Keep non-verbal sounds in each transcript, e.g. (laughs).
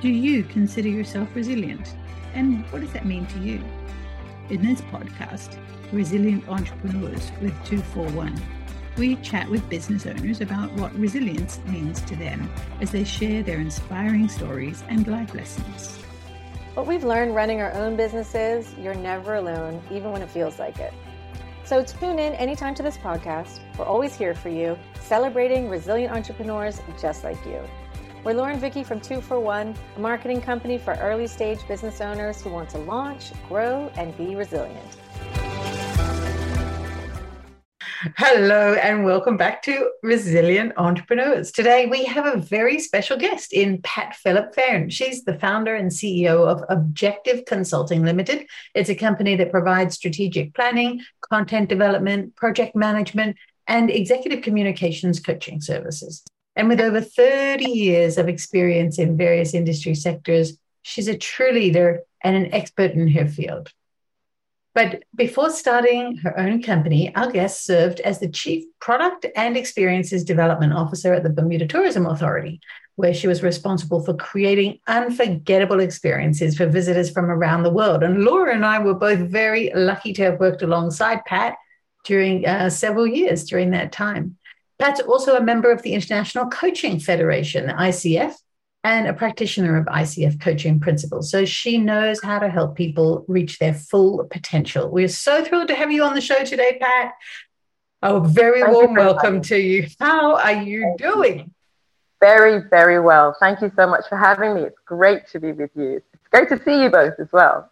Do you consider yourself resilient? And what does that mean to you? In this podcast, Resilient Entrepreneurs with 241, we chat with business owners about what resilience means to them as they share their inspiring stories and life lessons. What we've learned running our own businesses, you're never alone, even when it feels like it. So tune in anytime to this podcast. We're always here for you, celebrating resilient entrepreneurs just like you. We're Laura and Vicky from 241, a marketing company for early stage business owners who want to launch, grow, and be resilient. Hello, and welcome back to Resilient Entrepreneurs. Today, we have a very special guest in Pat Phillip Fairn. She's the founder and CEO of Objective Consulting Limited. It's a company that provides strategic planning, content development, project management, and executive communications coaching services. And with over 30 years of experience in various industry sectors, she's a true leader and an expert in her field. But before starting her own company, our guest served as the Chief Product and Experiences Development Officer at the Bermuda Tourism Authority, where she was responsible for creating unforgettable experiences for visitors from around the world. And Laura and I were both very lucky to have worked alongside Pat during uh, several years during that time. Pat's also a member of the International Coaching Federation, ICF, and a practitioner of ICF coaching principles. So she knows how to help people reach their full potential. We're so thrilled to have you on the show today, Pat. Oh, very Thank warm welcome to you. How are you doing? Very, very well. Thank you so much for having me. It's great to be with you. It's great to see you both as well.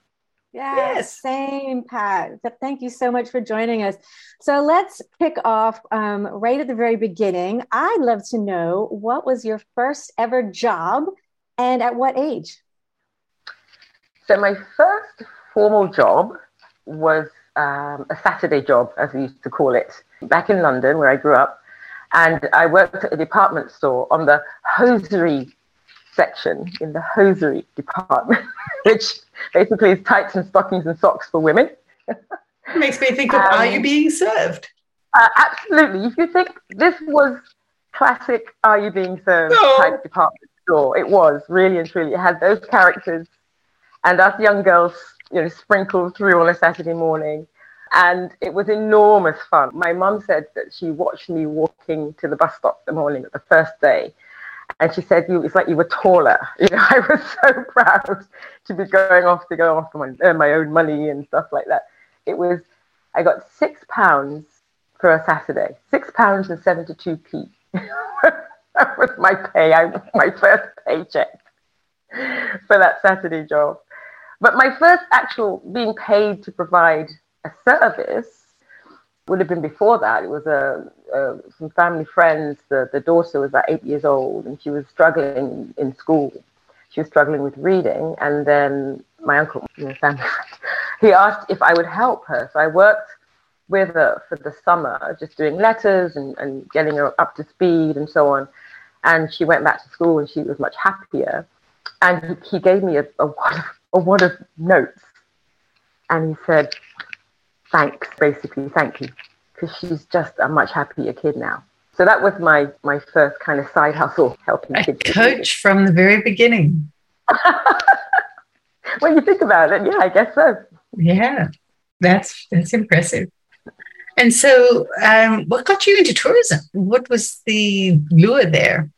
Yeah, yes. same, Pat. Thank you so much for joining us. So let's kick off um, right at the very beginning. I'd love to know what was your first ever job and at what age? So, my first formal job was um, a Saturday job, as we used to call it, back in London, where I grew up. And I worked at a department store on the hosiery section in the hosiery department, (laughs) which basically is tights and stockings and socks for women. Makes me think of um, Are You Being Served? Uh, absolutely. If you think this was classic Are You Being Served type department store, it was really and truly. It had those characters and us young girls, you know, sprinkled through on a Saturday morning. And it was enormous fun. My mum said that she watched me walking to the bus stop the morning of the first day and she said, "You, it's like you were taller." (laughs) You know, I was so proud to be going off to go off and earn my own money and stuff like that. It was, I got six pounds for a Saturday, six pounds and seventy-two p. (laughs) that was my pay, I, my (laughs) first paycheck for that Saturday job. But my first actual being paid to provide a service would have been before that. It was a, a, some family friends. The, the daughter was about eight years old and she was struggling in school. She was struggling with reading. And then my uncle, you know, family (laughs) he asked if I would help her. So I worked with her for the summer, just doing letters and, and getting her up to speed and so on. And she went back to school and she was much happier. And he, he gave me a, a, wad of, a wad of notes. And he said, thanks, basically, thank you, because she's just a much happier kid now. So that was my my first kind of side hustle, helping a kids. coach from the very beginning. (laughs) when you think about it, yeah, I guess so. Yeah, that's that's impressive. And so, um, what got you into tourism? What was the lure there?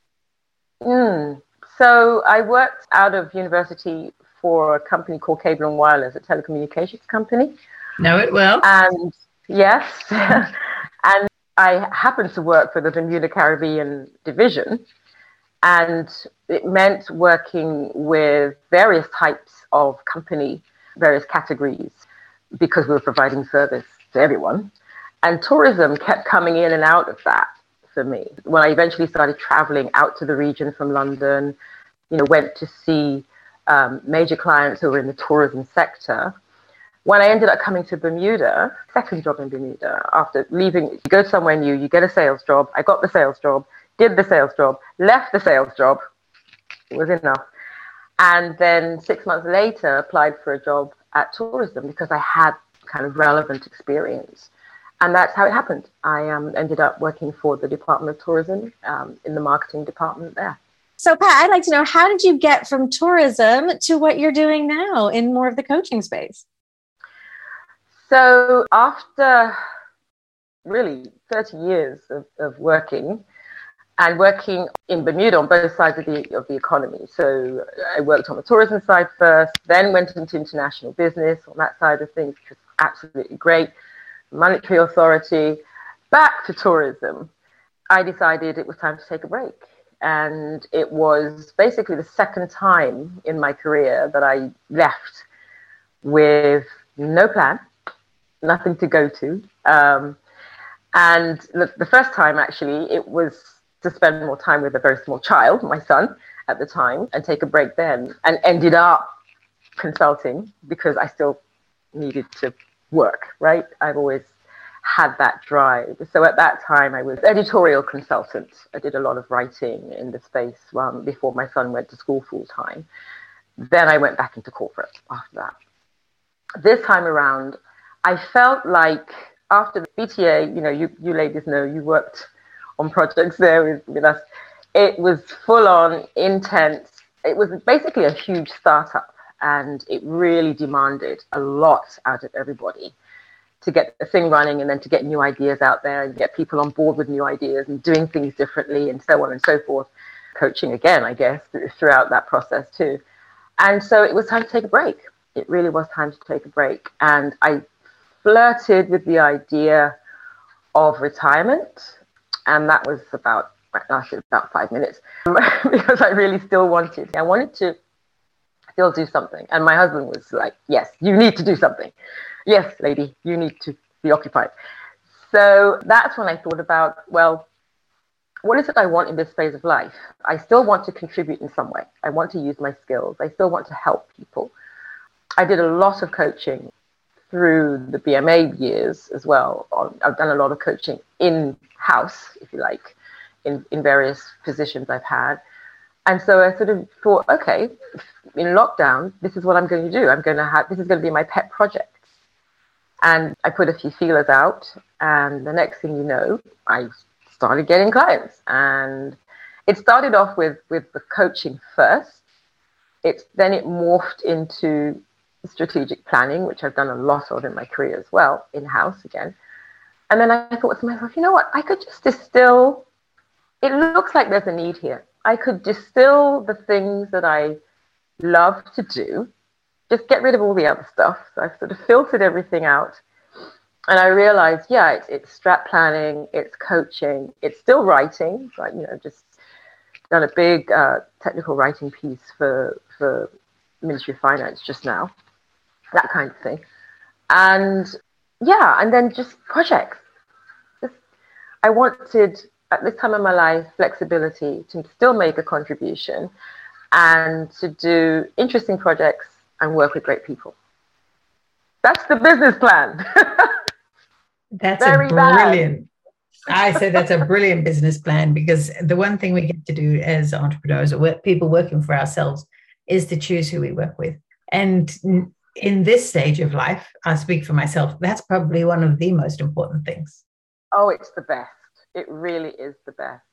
Mm. So I worked out of university for a company called Cable and Wireless, a telecommunications company. Know it well. And yes, (laughs) and I happened to work for the Bermuda Caribbean division, and it meant working with various types of company, various categories, because we were providing service to everyone. And tourism kept coming in and out of that for me. When I eventually started traveling out to the region from London, you know, went to see um, major clients who were in the tourism sector when I ended up coming to Bermuda, second job in Bermuda, after leaving, you go somewhere new, you get a sales job. I got the sales job, did the sales job, left the sales job. It was enough. And then six months later, applied for a job at tourism because I had kind of relevant experience. And that's how it happened. I um, ended up working for the Department of Tourism um, in the marketing department there. So, Pat, I'd like to know how did you get from tourism to what you're doing now in more of the coaching space? So, after really 30 years of, of working and working in Bermuda on both sides of the, of the economy. So, I worked on the tourism side first, then went into international business on that side of things, which was absolutely great. Monetary authority, back to tourism. I decided it was time to take a break and it was basically the second time in my career that I left with no plan, nothing to go to. Um, and the, the first time, actually, it was to spend more time with a very small child, my son at the time, and take a break then, and ended up consulting because I still needed to work, right? I've always had that drive. So at that time, I was editorial consultant. I did a lot of writing in the space um, before my son went to school full time. Then I went back into corporate after that. This time around, I felt like after the BTA, you know, you, you ladies know you worked on projects there with, with us. It was full on, intense. It was basically a huge startup and it really demanded a lot out of everybody to get the thing running and then to get new ideas out there and get people on board with new ideas and doing things differently and so on and so forth. Coaching again, I guess, throughout that process too. And so it was time to take a break. It really was time to take a break. And I flirted with the idea of retirement. And that was about, lasted about five minutes (laughs) because I really still wanted, I wanted to still do something. And my husband was like, yes, you need to do something yes, lady, you need to be occupied. So that's when I thought about, well, what is it I want in this phase of life? I still want to contribute in some way. I want to use my skills. I still want to help people. I did a lot of coaching through the BMA years as well. Um, I've done a lot of coaching in house, if you like, in, in various positions I've had. And so I sort of thought, okay, in lockdown, this is what I'm going to do. I'm going to have, this is going to be my pet project. And I put a few feelers out, and the next thing you know, I started getting clients. And it started off with, with the coaching first. It's then it morphed into strategic planning, which I've done a lot of in my career as well, in house again. And then I thought to myself, you know what? I could just distill. It looks like there's a need here. I could distill the things that I love to do just get rid of all the other stuff. So I've sort of filtered everything out. And I realized, yeah, it's, it's strat planning, it's coaching, it's still writing. Like, you know, just done a big uh, technical writing piece for, for Ministry of Finance just now, that kind of thing. And yeah, and then just projects. Just, I wanted, at this time of my life, flexibility to still make a contribution and to do interesting projects and work with great people. That's the business plan. (laughs) that's Very a brilliant. I say that's a brilliant business plan because the one thing we get to do as entrepreneurs or people working for ourselves is to choose who we work with. And in this stage of life, I speak for myself, that's probably one of the most important things. Oh, it's the best. It really is the best.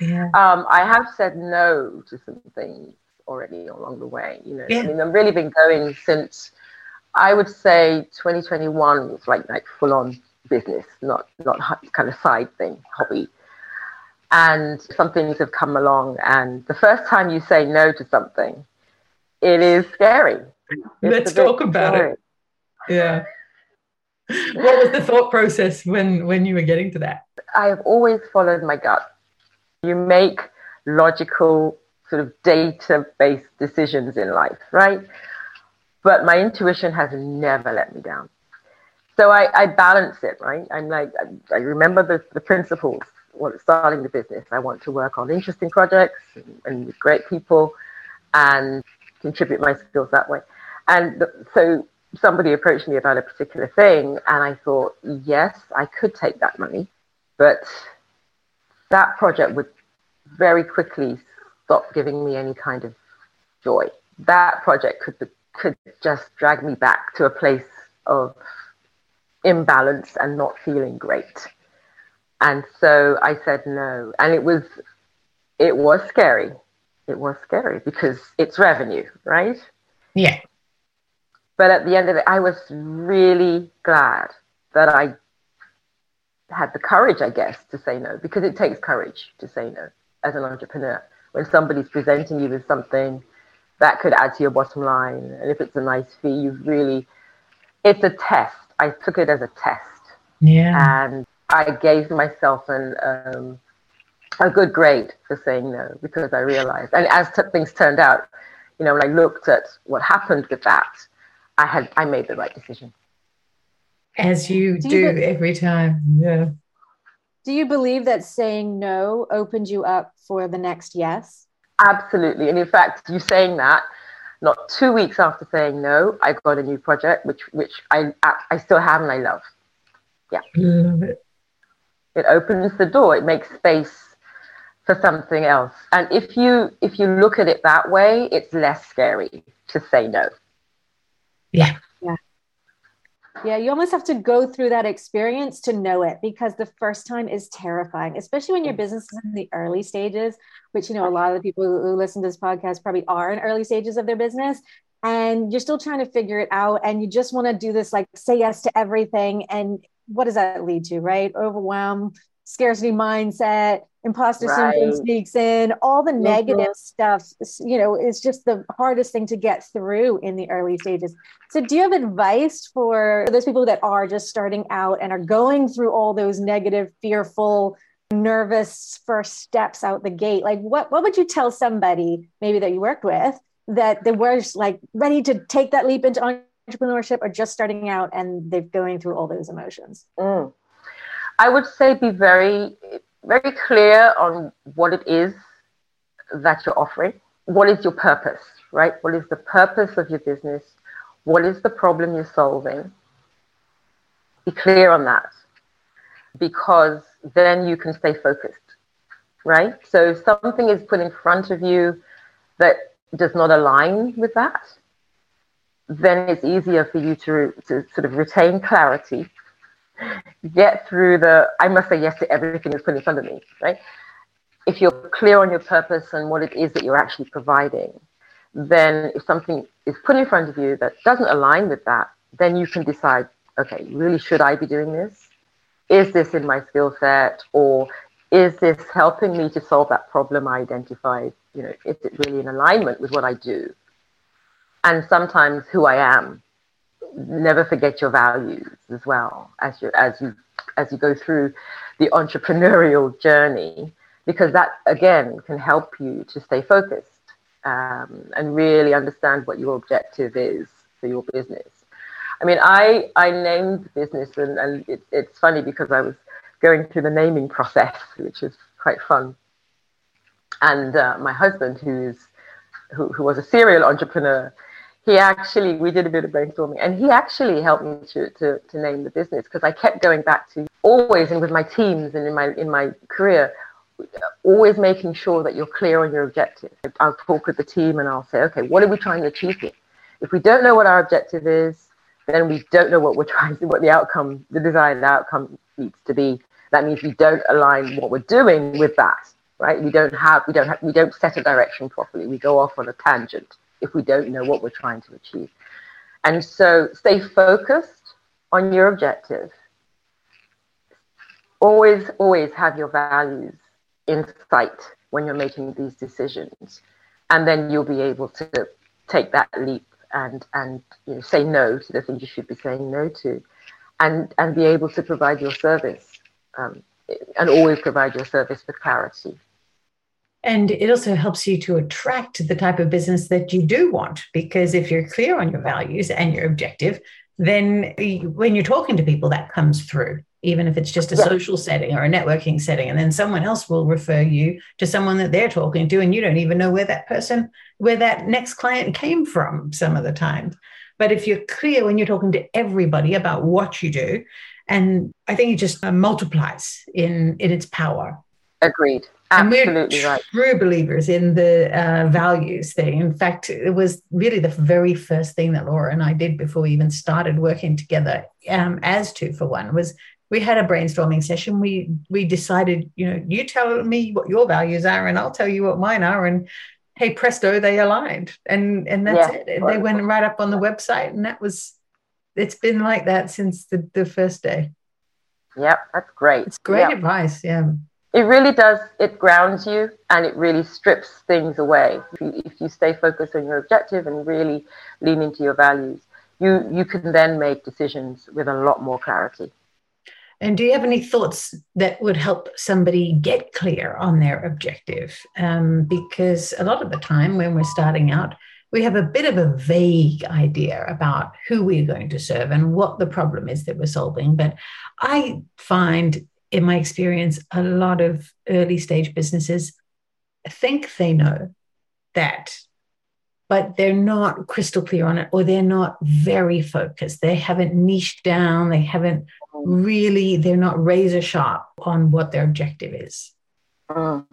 Yeah. Um, I have said no to some things already along the way. You know, yeah. I mean, I've really been going since I would say 2021 was like like full on business, not not kind of side thing, hobby. And some things have come along, and the first time you say no to something, it is scary. Let's talk about scary. it. Yeah. what was the thought process when when you were getting to that? I have always followed my gut. You make logical sort of data-based decisions in life, right? But my intuition has never let me down. So I, I balance it, right? I'm like, I, I remember the, the principles when starting the business. I want to work on interesting projects and, and with great people and contribute my skills that way. And so somebody approached me about a particular thing, and I thought, yes, I could take that money, but that project would very quickly stop giving me any kind of joy. That project could could just drag me back to a place of imbalance and not feeling great. And so I said no, and it was it was scary. It was scary because it's revenue, right? Yeah. But at the end of it, I was really glad that I had the courage, I guess, to say no, because it takes courage to say no as an entrepreneur. When somebody's presenting you with something that could add to your bottom line, and if it's a nice fee, you've really, it's a test. I took it as a test. Yeah. And I gave myself an, um, a good grade for saying no because I realized, and as t- things turned out, you know, when I looked at what happened with that, I had I made the right decision. As you do, do you be- every time. Yeah. Do you believe that saying no opened you up for the next yes? Absolutely. And in fact, you saying that, not two weeks after saying no, I got a new project, which which I I still have and I love. Yeah. Love it. It opens the door. It makes space for something else. And if you if you look at it that way, it's less scary to say no. Yeah. Yeah. Yeah, you almost have to go through that experience to know it because the first time is terrifying, especially when your business is in the early stages, which, you know, a lot of the people who listen to this podcast probably are in early stages of their business. And you're still trying to figure it out. And you just want to do this, like say yes to everything. And what does that lead to, right? Overwhelm, scarcity mindset, imposter right. syndrome sneaks in, all the mm-hmm. negative stuff, you know, is just the hardest thing to get through in the early stages. So, do you have advice for those people that are just starting out and are going through all those negative, fearful, nervous first steps out the gate? Like, what, what would you tell somebody maybe that you worked with that they were like ready to take that leap into entrepreneurship or just starting out and they're going through all those emotions? Mm. I would say be very, very clear on what it is that you're offering. What is your purpose, right? What is the purpose of your business? What is the problem you're solving? Be clear on that because then you can stay focused, right? So if something is put in front of you that does not align with that, then it's easier for you to, to sort of retain clarity get through the I must say yes to everything that's put in front of me, right? If you're clear on your purpose and what it is that you're actually providing, then if something is put in front of you that doesn't align with that, then you can decide, okay, really should I be doing this? Is this in my skill set or is this helping me to solve that problem I identified? You know, is it really in alignment with what I do? And sometimes who I am never forget your values as well as you as you as you go through the entrepreneurial journey because that again can help you to stay focused um, and really understand what your objective is for your business. I mean i i named the business and, and it, it's funny because i was going through the naming process (laughs) which is quite fun. And uh, my husband who's who, who was a serial entrepreneur he actually we did a bit of brainstorming and he actually helped me to, to, to name the business because i kept going back to always and with my teams and in my in my career always making sure that you're clear on your objective. I'll talk with the team and i'll say okay what are we trying to achieve here? If we don't know what our objective is then we don't know what we're (laughs) trying to what the outcome the desired outcome needs to be. That means we don't align what we're doing with that right? We don't have we don't have we don't set a direction properly. We go off on a tangent if we don't know what we're trying to achieve. And so stay focused on your objective. Always, always have your values in sight when you're making these decisions. And then you'll be able to take that leap and, and you know, say no to the things you should be saying no to and, and be able to provide your service um, and always provide your service with clarity. And it also helps you to attract the type of business that you do want, because if you're clear on your values and your objective, then when you're talking to people, that comes through, even if it's just a yeah. social setting or a networking setting. And then someone else will refer you to someone that they're talking to, and you don't even know where that person, where that next client came from some of the time. But if you're clear when you're talking to everybody about what you do, and I think it just uh, multiplies in in its power. Agreed. Absolutely and we're right. true believers in the uh, values thing. In fact, it was really the very first thing that Laura and I did before we even started working together um, as two for one was we had a brainstorming session. We we decided, you know, you tell me what your values are, and I'll tell you what mine are, and hey presto they aligned and and that's yeah, it they went right up on the website and that was it's been like that since the, the first day yep that's great it's great yep. advice yeah it really does it grounds you and it really strips things away if you, if you stay focused on your objective and really lean into your values you you can then make decisions with a lot more clarity and do you have any thoughts that would help somebody get clear on their objective? Um, because a lot of the time when we're starting out, we have a bit of a vague idea about who we're going to serve and what the problem is that we're solving. But I find, in my experience, a lot of early stage businesses think they know that, but they're not crystal clear on it or they're not very focused. They haven't niched down, they haven't really they're not razor sharp on what their objective is mm.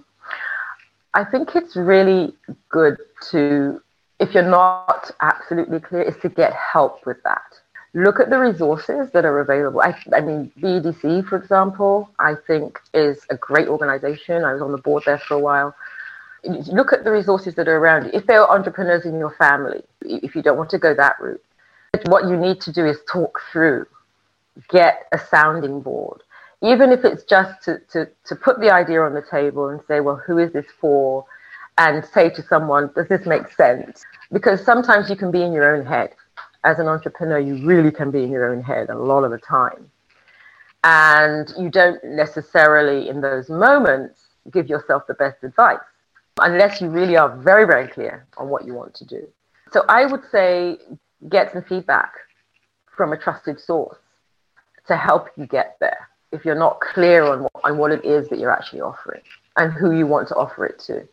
i think it's really good to if you're not absolutely clear is to get help with that look at the resources that are available i, I mean BEDC for example i think is a great organization i was on the board there for a while look at the resources that are around you if there are entrepreneurs in your family if you don't want to go that route what you need to do is talk through get a sounding board, even if it's just to, to, to put the idea on the table and say, well, who is this for? And say to someone, does this make sense? Because sometimes you can be in your own head. As an entrepreneur, you really can be in your own head a lot of the time. And you don't necessarily, in those moments, give yourself the best advice unless you really are very, very clear on what you want to do. So I would say get some feedback from a trusted source to help you get there if you're not clear on what, on what it is that you're actually offering and who you want to offer it to.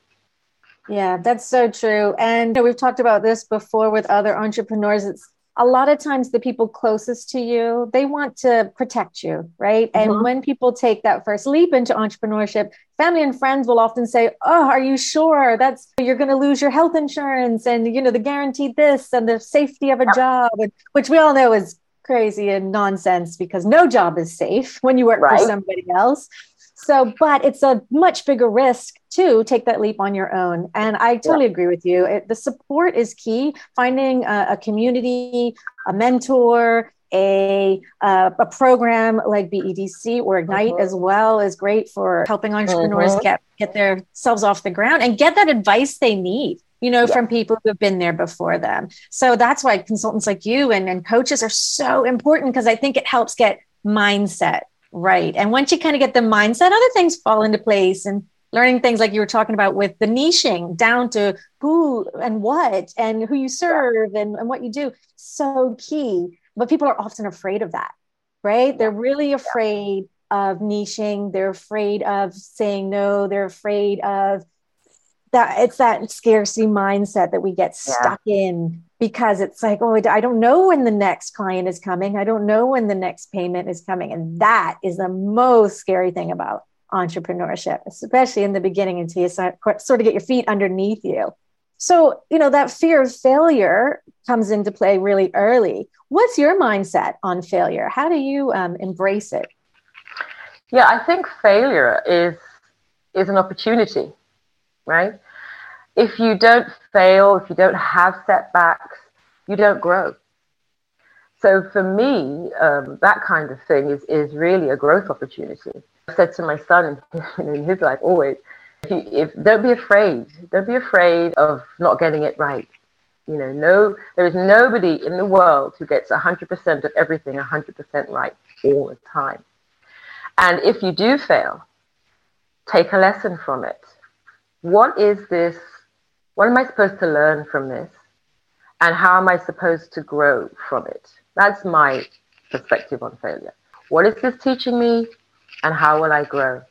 Yeah, that's so true. And we've talked about this before with other entrepreneurs. It's a lot of times the people closest to you, they want to protect you, right? Mm-hmm. And when people take that first leap into entrepreneurship, family and friends will often say, "Oh, are you sure that's you're going to lose your health insurance and you know the guaranteed this and the safety of a yep. job," which we all know is crazy and nonsense because no job is safe when you work right. for somebody else. So, but it's a much bigger risk to take that leap on your own. And I totally yeah. agree with you. It, the support is key. Finding a, a community, a mentor, a uh, a program like BEDC or Ignite mm-hmm. as well is great for helping entrepreneurs mm-hmm. get get themselves off the ground and get that advice they need you know, yeah. from people who have been there before them. So that's why consultants like you and, and coaches are so important because I think it helps get mindset right. And once you kind of get the mindset, other things fall into place and learning things like you were talking about with the niching down to who and what and who you serve and, and what you do. So key. But people are often afraid of that, right? They're really afraid of niching. They're afraid of saying no. They're afraid of that it's that scarcity mindset that we get stuck yeah. in because it's like oh i don't know when the next client is coming. I don't know when the next payment is coming. And that is the most scary thing about entrepreneurship especially in the beginning until you sort of get your feet underneath you. So you know that fear of failure comes into play really early. What's your mindset on failure? How do you um, embrace it? Yeah i think failure is is an opportunity right? If you don't fail, if you don't have setbacks, you don't grow. So for me, um, that kind of thing is, is really a growth opportunity. I said to my son (laughs) in his life always, if, you, if don't be afraid, don't be afraid of not getting it right. You know, no, there is nobody in the world who gets 100% of everything 100% right all the time. And if you do fail, take a lesson from it what is this? What am I supposed to learn from this? And how am I supposed to grow from it? That's my perspective on failure. What is this teaching me? And how will I grow?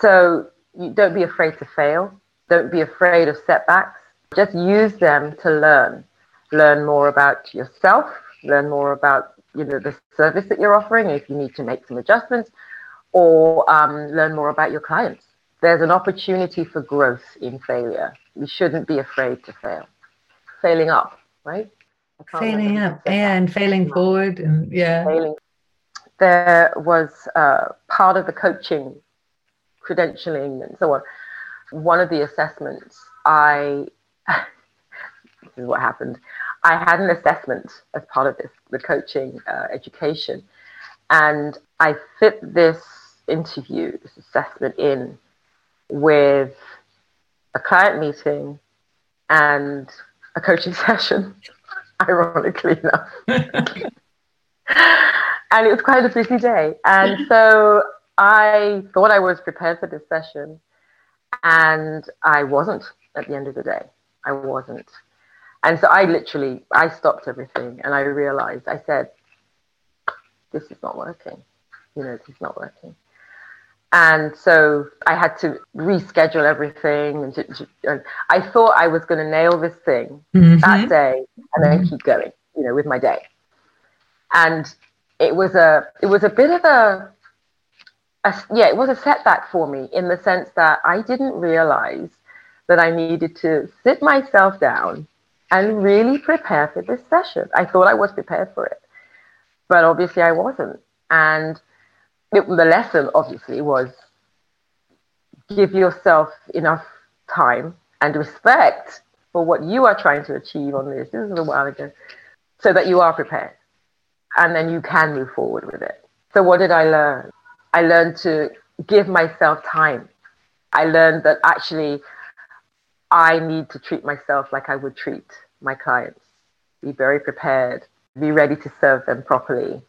So don't be afraid to fail. Don't be afraid of setbacks. Just use them to learn. Learn more about yourself. Learn more about you know the service that you're offering. If you need to make some adjustments, or um, learn more about your clients there's an opportunity for growth in failure. We shouldn't be afraid to fail. Failing up, right? Failing up and failing forward, and yeah. Failing. There was uh, part of the coaching, credentialing, and so on. One of the assessments I, (laughs) this is what happened. I had an assessment as part of this, the coaching uh, education, and I fit this interview, this assessment in with a client meeting and a coaching (laughs) session, ironically enough. (laughs) and it was quite a busy day. And so I thought I was prepared for this session, and I wasn't at the end of the day. I wasn't. And so I literally, I stopped everything and I realized, I said, this is not working. You know, this is not working. And so I had to reschedule everything. And, to, to, and I thought I was going to nail this thing mm-hmm. that day and then mm-hmm. keep going, you know, with my day. And it was a, it was a bit of a, a, yeah, it was a setback for me in the sense that I didn't realize that I needed to sit myself down and really prepare for this session. I thought I was prepared for it, but obviously I wasn't. And it, the lesson obviously was give yourself enough time and respect for what you are trying to achieve on this. This is a while ago, so that you are prepared, and then you can move forward with it. So what did I learn? I learned to give myself time. I learned that actually I need to treat myself like I would treat my clients. Be very prepared, be ready to serve them properly,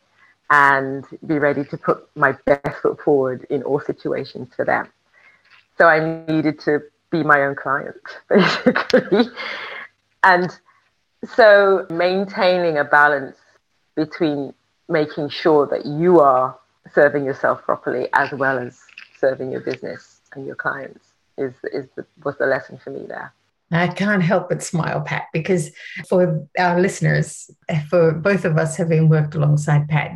and be ready to put my best foot forward in all situations for them. So I needed to be my own client, (laughs) basically. and so maintaining a balance between making sure that you are serving yourself properly as well as serving your business and your clients is, is the, was the lesson for me there. I can't help but smile, Pat, because for our listeners, for both of us having worked alongside Pat,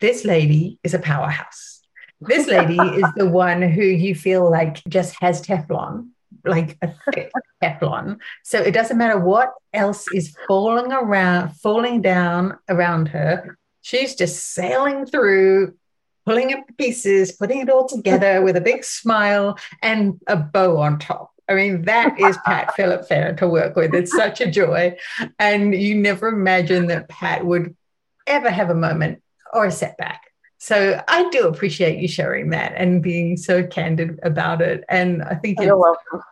this lady is a powerhouse. This lady (laughs) is the one who you feel like just has Teflon, like a thick Teflon. So it doesn't matter what else is falling around, falling down around her. She's just sailing through pulling up the pieces, putting it all together with a big smile and a bow on top. I mean, that is Pat Phillip Fairn to work with. It's such a joy. And you never imagine that Pat would ever have a moment or a setback. So I do appreciate you sharing that and being so candid about it. And I think you're welcome.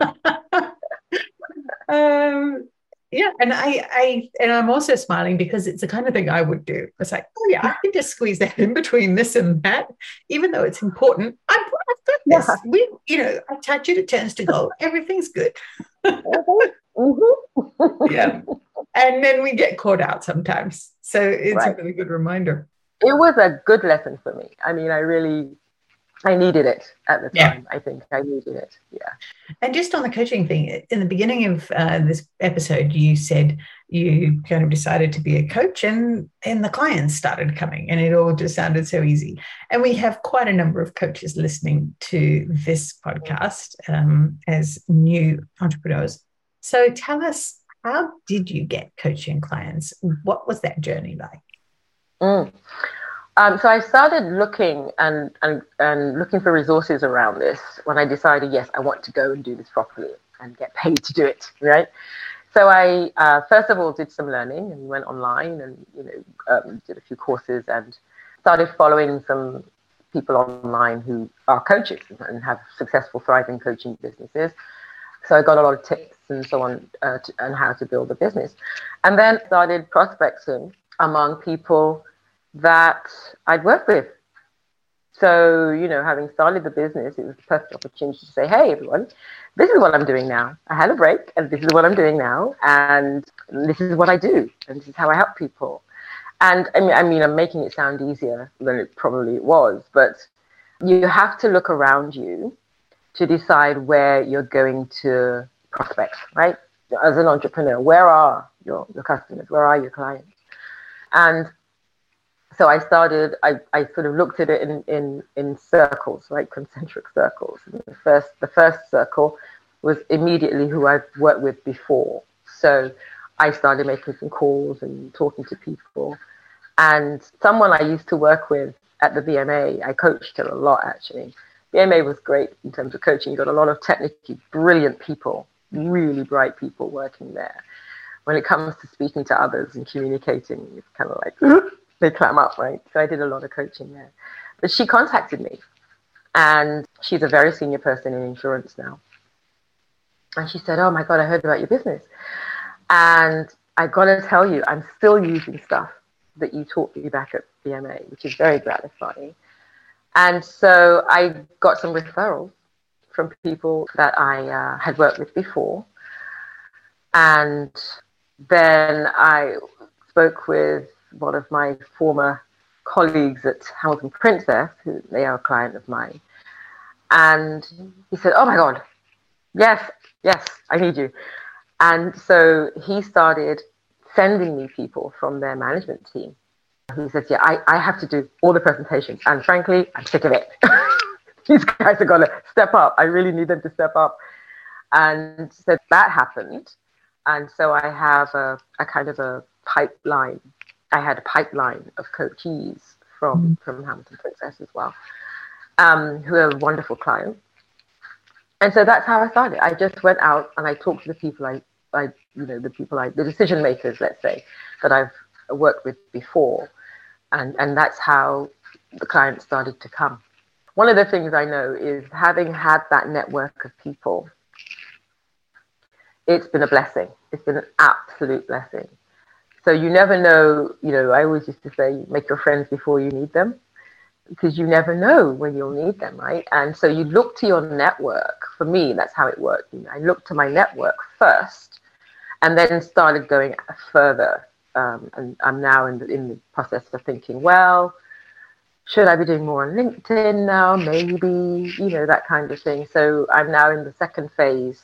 (laughs) um, yeah, and I, I, and I'm also smiling because it's the kind of thing I would do. It's like, oh yeah, I can just squeeze that in between this and that, even though it's important. I've, I've got this. Yeah. We, you know, I touch it, it turns to gold. (laughs) Everything's good. mm-hmm. yeah, and then we get caught out sometimes. So it's right. a really good reminder. It was a good lesson for me. I mean, I really I needed it at the time. Yeah. I think I needed it. Yeah. And just on the coaching thing, in the beginning of uh, this episode, you said you kind of decided to be a coach, and and the clients started coming, and it all just sounded so easy. And we have quite a number of coaches listening to this podcast um, as new entrepreneurs. So tell us, how did you get coaching clients? What was that journey like? Mm. Um, so I started looking and, and, and looking for resources around this when I decided, yes, I want to go and do this properly and get paid to do it, right? So I uh, first of all did some learning and went online and you know um, did a few courses and started following some people online who are coaches and have successful, thriving coaching businesses. So I got a lot of tips and so on uh, to, on how to build a business, and then started prospecting among people that I'd work with. So, you know, having started the business, it was the perfect opportunity to say, hey, everyone, this is what I'm doing now. I had a break, and this is what I'm doing now, and this is what I do, and this is how I help people. And I mean, I mean, I'm making it sound easier than it probably was, but you have to look around you to decide where you're going to prospect, right? As an entrepreneur, where are your, your customers? Where are your clients? And so I started, I, I sort of looked at it in, in, in circles, like concentric circles. And the first, the first circle was immediately who I've worked with before. So I started making some calls and talking to people. And someone I used to work with at the BMA, I coached her a lot actually. BMA was great in terms of coaching. You got a lot of technically brilliant people, really bright people working there. When it comes to speaking to others and communicating, it's kind of like (laughs) they clam up, right? So I did a lot of coaching there. But she contacted me, and she's a very senior person in insurance now. And she said, Oh my God, I heard about your business. And I got to tell you, I'm still using stuff that you taught me back at BMA, which is very gratifying. And so I got some referrals from people that I uh, had worked with before. And then I spoke with one of my former colleagues at Hamilton Princess, who they are a client of mine. And he said, Oh my God, yes, yes, I need you. And so he started sending me people from their management team. He says, Yeah, I, I have to do all the presentations. And frankly, I'm sick of it. (laughs) These guys are going to step up. I really need them to step up. And so that happened. And so I have a, a kind of a pipeline. I had a pipeline of coachees from, mm-hmm. from Hamilton Princess as well, um, who are wonderful clients. And so that's how I started. I just went out and I talked to the people I, I you know, the people I, the decision makers, let's say, that I've worked with before. And, and that's how the clients started to come. One of the things I know is having had that network of people, it's been a blessing. It's been an absolute blessing. So you never know, you know, I always used to say, make your friends before you need them because you never know when you'll need them, right? And so you look to your network. For me, that's how it worked. I looked to my network first and then started going further. Um, and I'm now in the, in the process of thinking, well, should I be doing more on LinkedIn now? Maybe, you know, that kind of thing. So I'm now in the second phase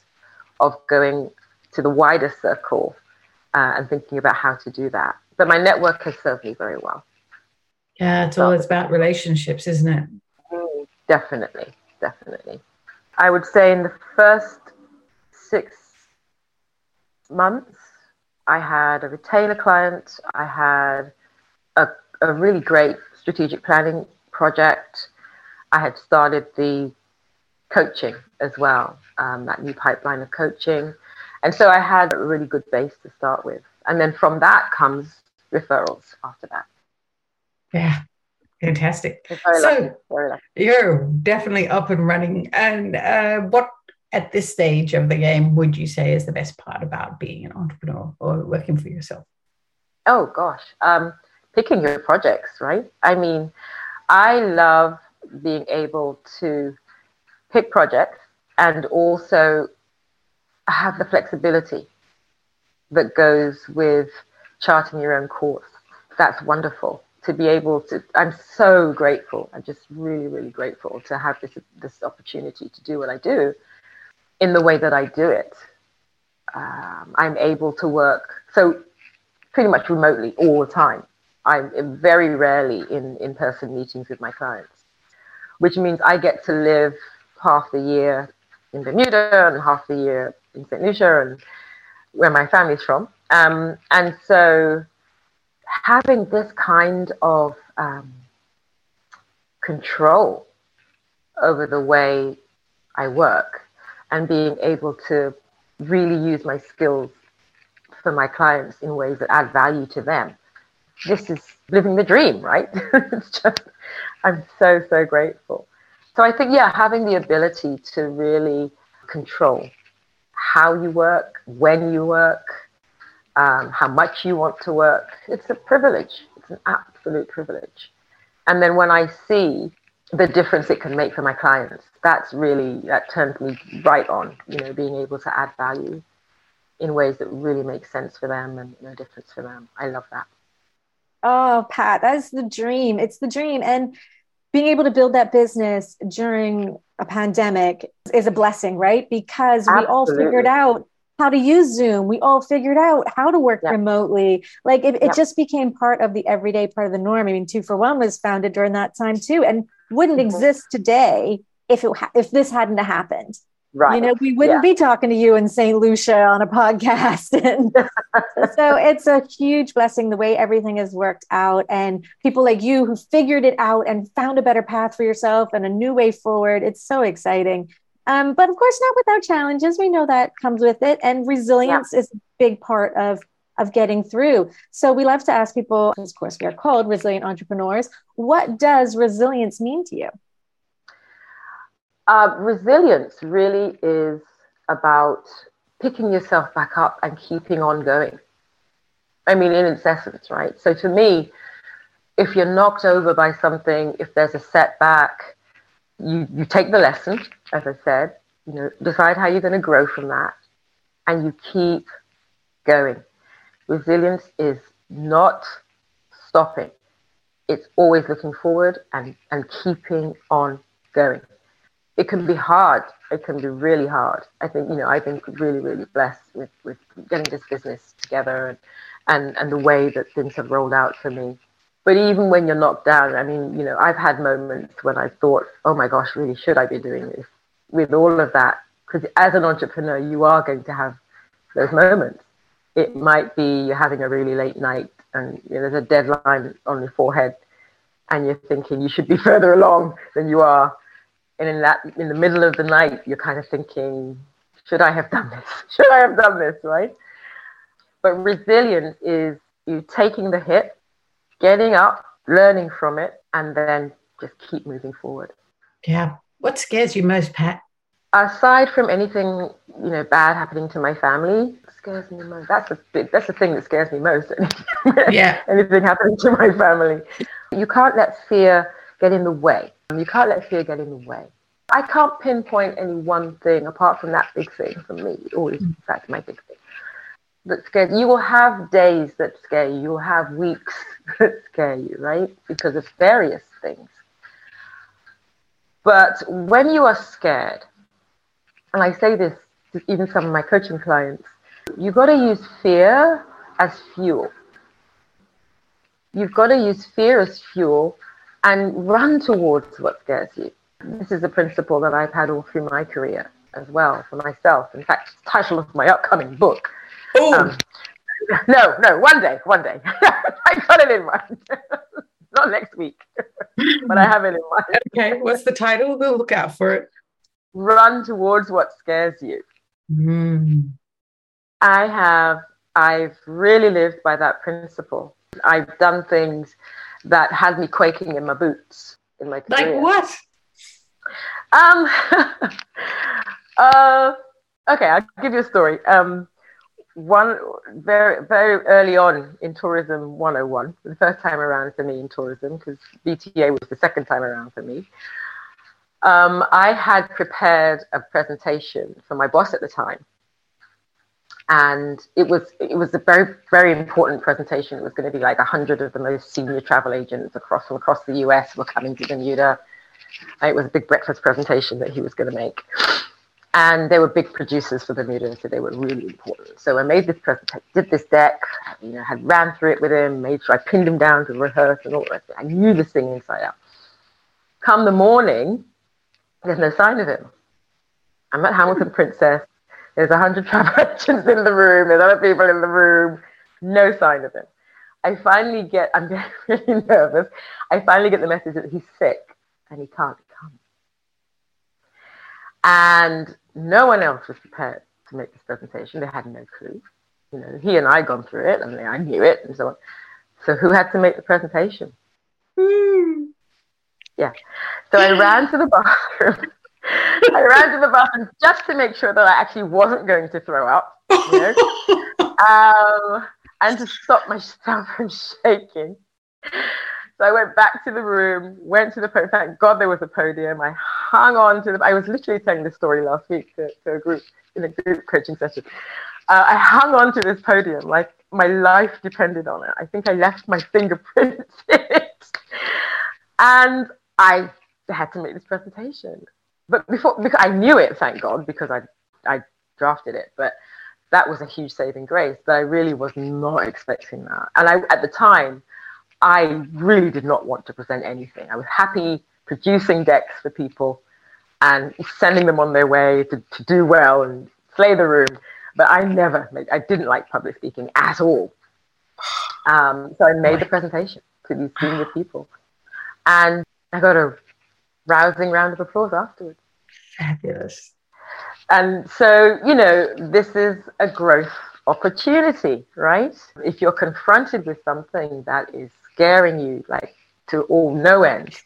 of going to the wider circle uh, and thinking about how to do that. But my network has served me very well. Yeah, it's always about relationships, isn't it? Mm, definitely, definitely. I would say in the first six months, I had a retainer client, I had a, a really great strategic planning project. I had started the coaching as well, um, that new pipeline of coaching. And so I had a really good base to start with. And then from that comes referrals after that. Yeah, fantastic. So you're definitely up and running. And uh, what at this stage of the game would you say is the best part about being an entrepreneur or working for yourself? Oh gosh, um, picking your projects, right? I mean, I love being able to pick projects and also have the flexibility that goes with charting your own course. That's wonderful to be able to i'm so grateful. I'm just really really grateful to have this this opportunity to do what i do in the way that i do it. Um, i'm able to work so pretty much remotely all the time. I'm very rarely in in-person meetings with my clients which means i get to live half the year in bermuda and half the year in st lucia and where my family's from um, and so having this kind of um, control over the way I work and being able to really use my skills for my clients in ways that add value to them. This is living the dream, right? (laughs) it's just, I'm so, so grateful. So I think, yeah, having the ability to really control how you work, when you work, um, how much you want to work. It's a privilege. It's an absolute privilege. And then when I see the difference it can make for my clients, that's really, that turns me right on, you know, being able to add value in ways that really make sense for them and no difference for them. I love that. Oh, Pat, that is the dream. It's the dream. And being able to build that business during a pandemic is a blessing, right? Because Absolutely. we all figured out how to use Zoom. We all figured out how to work yep. remotely. Like it, it yep. just became part of the everyday part of the norm. I mean, Two for One was founded during that time too, and wouldn't mm-hmm. exist today if it if this hadn't happened. Right. You know, we wouldn't yeah. be talking to you in St. Lucia on a podcast. (laughs) And (laughs) so it's a huge blessing the way everything has worked out. And people like you who figured it out and found a better path for yourself and a new way forward. It's so exciting. Um, but of course, not without challenges. We know that comes with it. And resilience yeah. is a big part of of getting through. So we love to ask people, of course, we are called resilient entrepreneurs. What does resilience mean to you? Uh, resilience really is about picking yourself back up and keeping on going. I mean, in its essence, right? So to me, if you're knocked over by something, if there's a setback, you, you take the lesson, as I said, you know, decide how you're going to grow from that, and you keep going. Resilience is not stopping. It's always looking forward and, and keeping on going it can be hard. It can be really hard. I think, you know, I've been really, really blessed with, with getting this business together and, and, and the way that things have rolled out for me. But even when you're knocked down, I mean, you know, I've had moments when I thought, oh my gosh, really, should I be doing this? With all of that, because as an entrepreneur, you are going to have those moments. It might be you're having a really late night and you know, there's a deadline on your forehead and you're thinking you should be (laughs) further along than you are and in that in the middle of the night you're kind of thinking should i have done this? (laughs) Should i have done this right? But resilience is you taking the hit getting up learning from it and then just keep moving forward. Yeah. What scares you most pat? Aside from anything you know bad happening to my family scares me most that's the that's the thing that scares me most (laughs) yeah. anything happening to my family. You can't let fear get in the way you can't let fear get in the way. I can't pinpoint any one thing apart from that big thing for me. Always, fact, my big thing that scares you. will have days that scare you. You'll have weeks (laughs) that scare you, right? Because of various things. But when you are scared, and I say this to even some of my coaching clients, you've got to use fear as fuel. You've got to use fear as fuel and run towards what scares you. This is a principle that I've had all through my career as well for myself. In fact, it's the title of my upcoming book. Um, no, no, one day, one day. (laughs) I got it in mind. (laughs) Not next week, (laughs) but I have it in mind. Okay, what's the title? We'll look out for it. Run towards what scares you. Mm. I have, I've really lived by that principle. I've done things that had me quaking in my boots in my career. Like what? Um. (laughs) uh. Okay, I'll give you a story. Um. One very very early on in tourism 101, the first time around for me in tourism, because BTA was the second time around for me. Um, I had prepared a presentation for my boss at the time, and it was it was a very very important presentation. It was going to be like a hundred of the most senior travel agents across from across the US were coming to Bermuda. It was a big breakfast presentation that he was going to make, and they were big producers for Bermuda, so they were really important. So I made this presentation, did this deck, you know, had ran through it with him, made sure I pinned him down to rehearse and all that. I knew this thing inside out. Come the morning, there's no sign of him. I'm at Hamilton Princess there's a hundred (laughs) travel agents in the room. There's other people in the room. No sign of him. I finally get, I'm (laughs) getting really nervous. I finally get the message that he's sick and he can't come. And no one else was prepared to make this presentation. They had no clue. You know, he and I gone through it and I knew it and so on. So who had to make the presentation? Mm. Yeah. So I ran to the (laughs) bathroom I ran to the bathroom just to make sure that I actually wasn't going to throw up, you know? (laughs) um, and to stop myself (laughs) from shaking. So I went back to the room, went to the podium. Thank God there was a podium. I hung on to the. I was literally telling this story last week to, to a group in a group coaching session. Uh, I hung on to this podium like my life depended on it. I think I left my fingerprints (laughs) in it, and I had to make this presentation but before because I knew it, thank God, because I I drafted it. But that was a huge saving grace. But I really was not expecting that. And I at the time, I really did not want to present anything. I was happy producing decks for people, and sending them on their way to, to do well and slay the room. But I never, made, I didn't like public speaking at all. Um, so I made the presentation to these senior people. And I got a rousing round of applause afterwards. Fabulous. And so, you know, this is a growth opportunity, right? If you're confronted with something that is scaring you, like to all no end,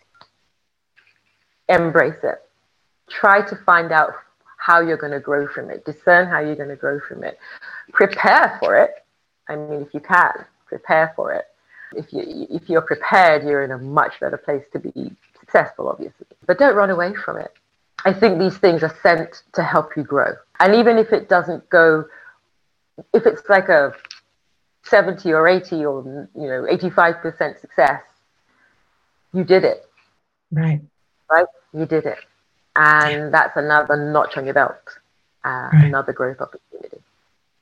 embrace it. Try to find out how you're going to grow from it, discern how you're going to grow from it, prepare for it. I mean, if you can, prepare for it. If, you, if you're prepared, you're in a much better place to be successful, obviously. But don't run away from it. I think these things are sent to help you grow. And even if it doesn't go, if it's like a 70 or 80 or you know 85% success, you did it. Right. Right? You did it. And that's another notch on your belt, uh, right. another growth opportunity.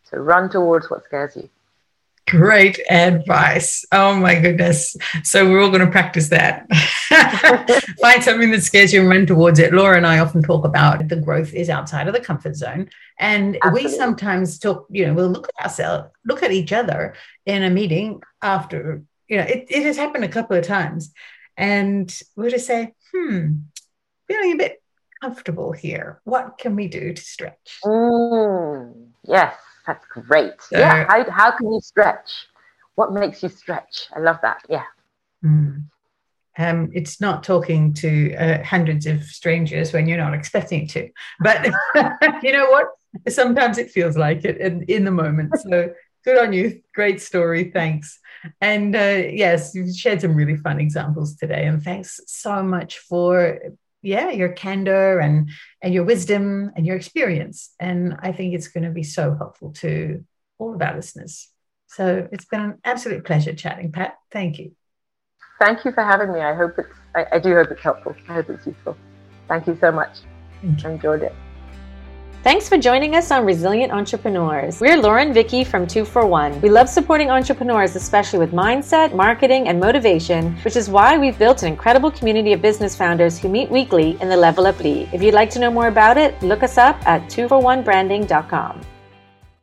So run towards what scares you. Great advice. Oh my goodness. So we're all going to practice that. (laughs) Find something that scares you and run towards it. Laura and I often talk about the growth is outside of the comfort zone. And Absolutely. we sometimes talk, you know, we'll look at ourselves, look at each other in a meeting after, you know, it, it has happened a couple of times. And we'll just say, hmm, feeling a bit comfortable here. What can we do to stretch? Mm, yes that's great. So, yeah. How, how can you stretch? What makes you stretch? I love that. Yeah. Mm. Um, it's not talking to uh, hundreds of strangers when you're not expecting to. But (laughs) you know what? Sometimes it feels like it in, in the moment. So good on you. Great story. Thanks. And uh, yes, you've shared some really fun examples today. And thanks so much for yeah your candor and and your wisdom and your experience. And i think it's going to be so helpful to all of our listeners. So it's been an absolute pleasure chatting pat. Thank you. Thank you for having me. I hope it's i, I do hope it's helpful. I hope it's useful. Thank you so much. I enjoyed it Thanks for joining us on Resilient Entrepreneurs. We're Lauren Vicky from 2 for 1. We love supporting entrepreneurs, especially with mindset, marketing, and motivation, which is why we've built an incredible community of business founders who meet weekly in the Level Up League. If you'd like to know more about it, look us up at 2for1branding.com.